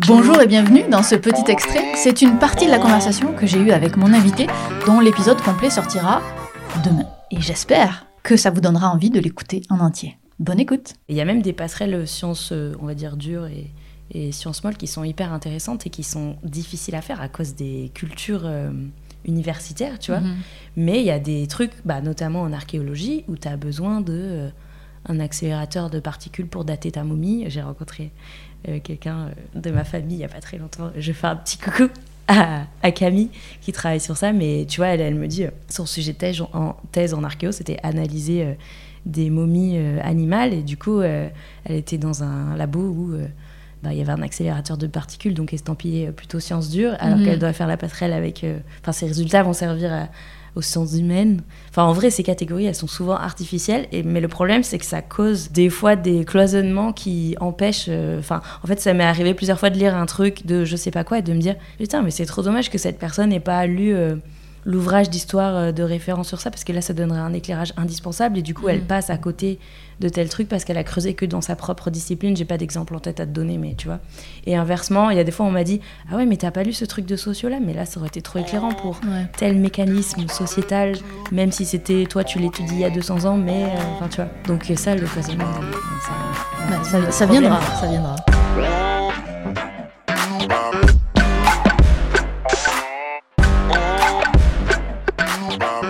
Bonjour et bienvenue dans ce petit extrait. C'est une partie de la conversation que j'ai eue avec mon invité, dont l'épisode complet sortira demain. Et j'espère que ça vous donnera envie de l'écouter en entier. Bonne écoute. Il y a même des passerelles sciences, euh, on va dire, dures et, et sciences molles qui sont hyper intéressantes et qui sont difficiles à faire à cause des cultures euh, universitaires, tu vois. Mhm. Mais il y a des trucs, bah, notamment en archéologie, où tu as besoin de euh, un accélérateur de particules pour dater ta momie. J'ai rencontré euh, quelqu'un euh, de ma famille il n'y a pas très longtemps. Je fais un petit coucou à, à Camille qui travaille sur ça. Mais tu vois, elle, elle me dit, euh, son sujet de thèse en, thèse en archéo, c'était analyser euh, des momies animales. Et du coup, elle était dans un labo où... bah, il y avait un accélérateur de particules, donc estampillé plutôt sciences dures, alors Mhm. qu'elle doit faire la passerelle avec. Enfin, ses résultats vont servir à- aux sciences humaines. Enfin, en vrai, ces catégories, elles sont souvent artificielles, et, mais le problème, c'est que ça cause des fois des cloisonnements qui empêchent. euh, Enfin, en fait, ça m'est arrivé plusieurs fois de lire un truc de je sais pas quoi et de me dire putain, mais c'est trop dommage que cette personne n'ait pas lu. euh, l'ouvrage d'histoire euh, de référence sur ça parce que là ça donnerait un éclairage indispensable et du coup elle Mhm. passe à côté de tel truc parce qu'elle a creusé que dans sa propre discipline j'ai pas d'exemple en tête à te donner mais tu vois et inversement il y a des fois on m'a dit ah ouais mais t'as pas lu ce truc de socio là mais là ça aurait été trop éclairant pour Ouais. tel mécanisme sociétal même si c'était toi tu l'étudies il y a 200 ans mais euh, enfin tu vois donc ça le cloisonnement euh, ça, viendra, ça viendra. about